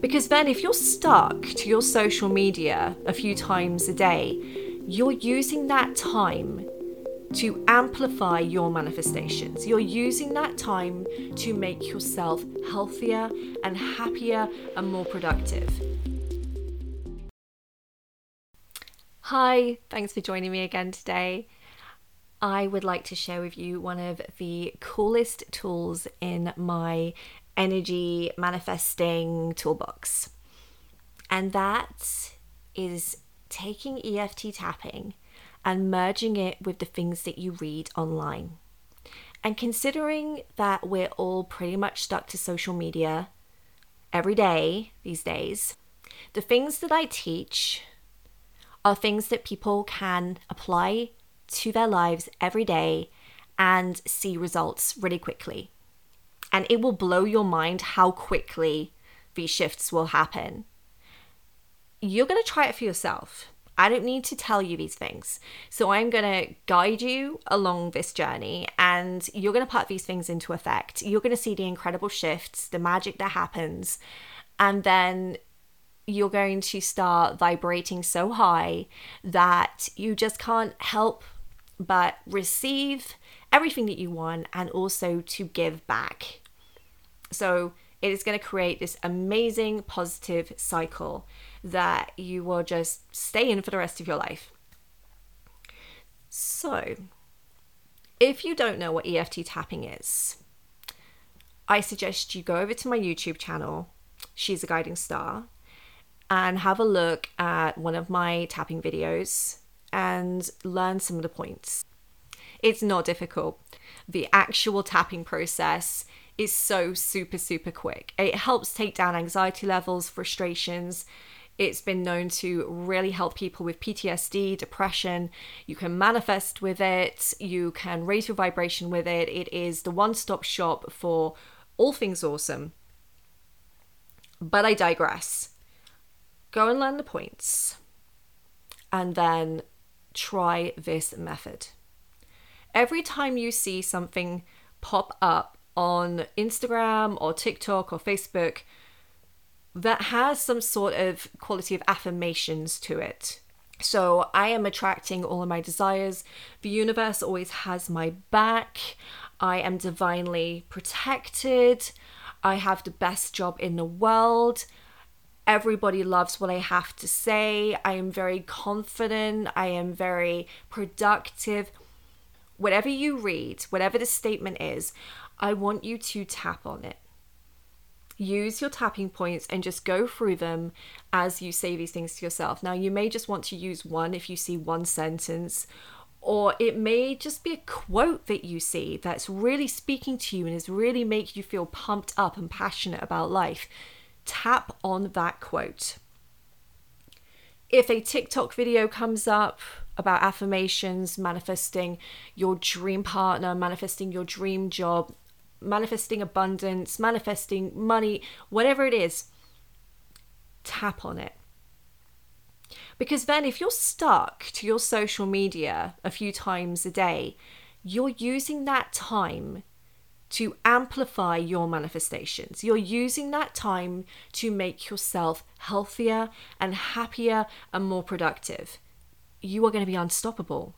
Because then, if you're stuck to your social media a few times a day, you're using that time to amplify your manifestations. You're using that time to make yourself healthier and happier and more productive. Hi, thanks for joining me again today. I would like to share with you one of the coolest tools in my energy manifesting toolbox. And that is taking EFT tapping and merging it with the things that you read online. And considering that we're all pretty much stuck to social media every day these days, the things that I teach are things that people can apply to their lives every day and see results really quickly. And it will blow your mind how quickly these shifts will happen. You're going to try it for yourself. I don't need to tell you these things. So I'm going to guide you along this journey and you're going to put these things into effect. You're going to see the incredible shifts, the magic that happens. And then you're going to start vibrating so high that you just can't help but receive everything that you want and also to give back. So it is going to create this amazing positive cycle that you will just stay in for the rest of your life. So, if you don't know what EFT tapping is, I suggest you go over to my YouTube channel, She's a Guiding Star, and have a look at one of my tapping videos and learn some of the points. It's not difficult. The actual tapping process is so super, super quick. It helps take down anxiety levels, frustrations, it's been known to really help people with PTSD, depression. You can manifest with it, you can raise your vibration with it. It is the one stop shop for all things awesome. But I digress. Go and learn the points and then try this method. Every time you see something pop up on Instagram or TikTok or Facebook, that has some sort of quality of affirmations to it. So I am attracting all of my desires. The universe always has my back. I am divinely protected. I have the best job in the world. Everybody loves what I have to say. I am very confident. I am very productive. Whatever you read, whatever the statement is, I want you to tap on it use your tapping points and just go through them as you say these things to yourself. Now, you may just want to use one if you see one sentence, or it may just be a quote that you see that's really speaking to you and is really making you feel pumped up and passionate about life. Tap on that quote. If a TikTok video comes up about affirmations, manifesting your dream partner, manifesting your dream job, manifesting abundance, manifesting money, whatever it is, tap on it. Because then, if you're stuck to your social media a few times a day, you're using that time to amplify your manifestations. You're using that time to make yourself healthier and happier and more productive. You are going to be unstoppable.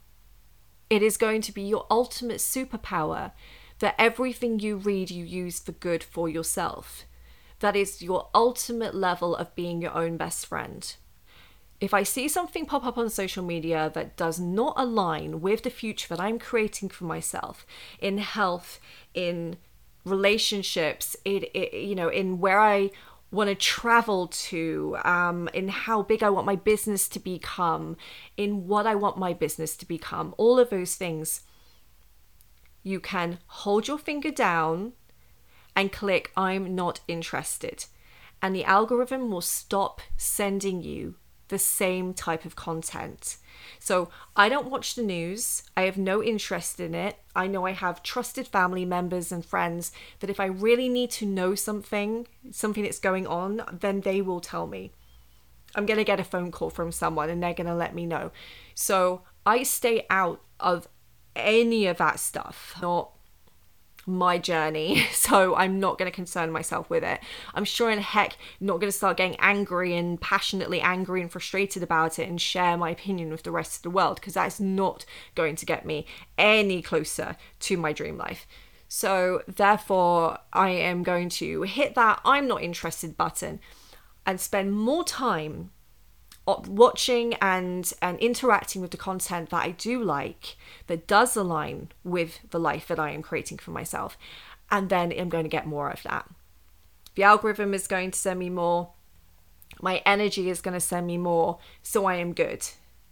It is going to be your ultimate superpower that everything you read you use for good for yourself. That is your ultimate level of being your own best friend. If I see something pop up on social media that does not align with the future that I'm creating for myself in health, in relationships, in, in you know, in where I want to travel to, um, in how big I want my business to become, in what I want my business to become, all of those things you can hold your finger down and click I'm not interested. And the algorithm will stop sending you the same type of content. So I don't watch the news. I have no interest in it. I know I have trusted family members and friends that if I really need to know something, something that's going on, then they will tell me. I'm going to get a phone call from someone and they're going to let me know. So I stay out of any of that stuff. Not my journey, so I'm not going to concern myself with it. I'm sure in heck not going to start getting angry and passionately angry and frustrated about it and share my opinion with the rest of the world because that's not going to get me any closer to my dream life. So, therefore, I am going to hit that I'm not interested button and spend more time watching and and interacting with the content that I do like that does align with the life that I am creating for myself and then I'm going to get more of that. The algorithm is going to send me more. My energy is going to send me more, so I am good.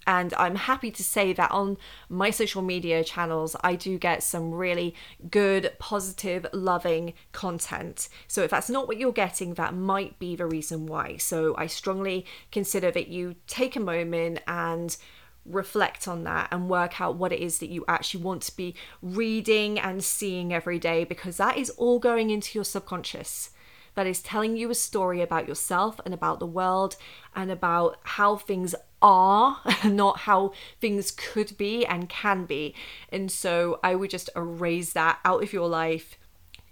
And I'm happy to say that on my social media channels, I do get some really good, positive, loving content. So if that's not what you're getting, that might be the reason why. So I strongly consider that you take a moment and reflect on that and work out what it is that you actually want to be reading and seeing every day because that is all going into your subconscious that is telling you a story about yourself and about the world and about how things are, not how things could be and can be. And so I would just erase that out of your life.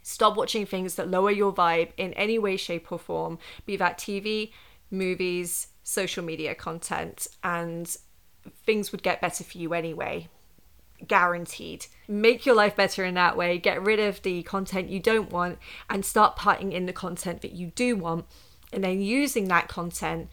Stop watching things that lower your vibe in any way, shape, or form, be that TV, movies, social media content, and things would get better for you anyway guaranteed. Make your life better in that way. Get rid of the content you don't want and start putting in the content that you do want, and then using that content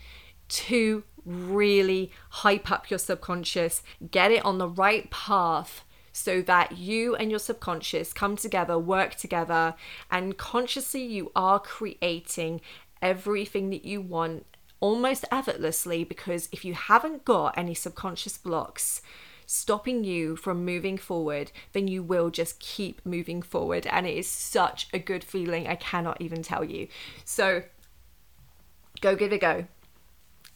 to really hype up your subconscious, get it on the right path so that you and your subconscious come together, work together, and consciously you are creating everything that you want almost effortlessly because if you haven't got any subconscious blocks, stopping you from moving forward, then you will just keep moving forward. And it is such a good feeling. I cannot even tell you. So go give it a go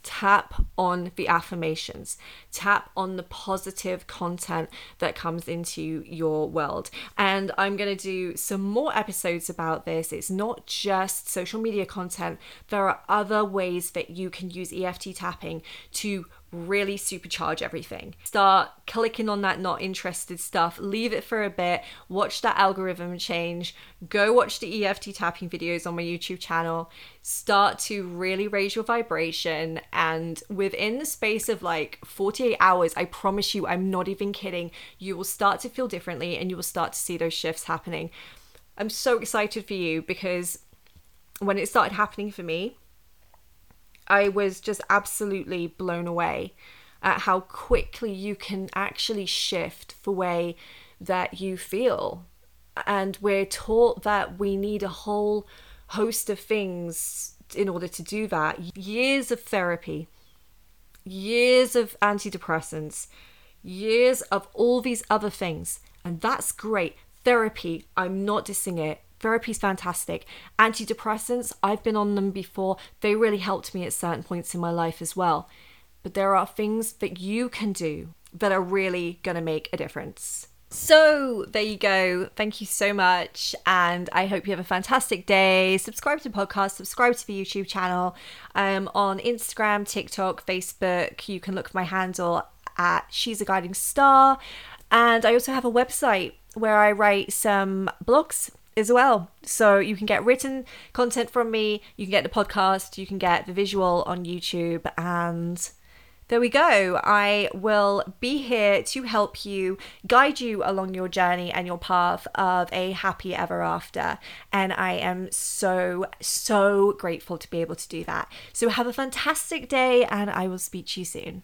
tap on the affirmations, tap on the positive content that comes into your world. And I'm going to do some more episodes about this. It's not just social media content, there are other ways that you can use EFT tapping to really supercharge everything. Start clicking on that not interested stuff, leave it for a bit, watch that algorithm change, go watch the EFT tapping videos on my YouTube channel, start to really raise your vibration. And within the space of like 48 hours, I promise you, I'm not even kidding, you will start to feel differently and you will start to see those shifts happening. I'm so excited for you because when it started happening for me, I was just absolutely blown away at how quickly you can actually shift the way that you feel. And we're taught that we need a whole host of things in order to do that. Years of therapy, years of antidepressants, years of all these other things. And that's great. Therapy, I'm not dissing it. Therapy's fantastic. Antidepressants, I've been on them before. They really helped me at certain points in my life as well. But there are things that you can do that are really going to make a difference. So, there you go. Thank you so much. And I hope you have a fantastic day. Subscribe to the podcast, subscribe to the YouTube channel. Um, on Instagram, TikTok, Facebook, you can look for my handle at She's a Guiding Star. And I also have a website where I write some blogs as well. So you can get written content from me, you can get the podcast, you can get the visual on YouTube, and there we go. I will be here to help you, guide you along your journey and your path of a happy ever after. And I am so, so grateful to be able to do that. So have a fantastic day, and I will speak to you soon.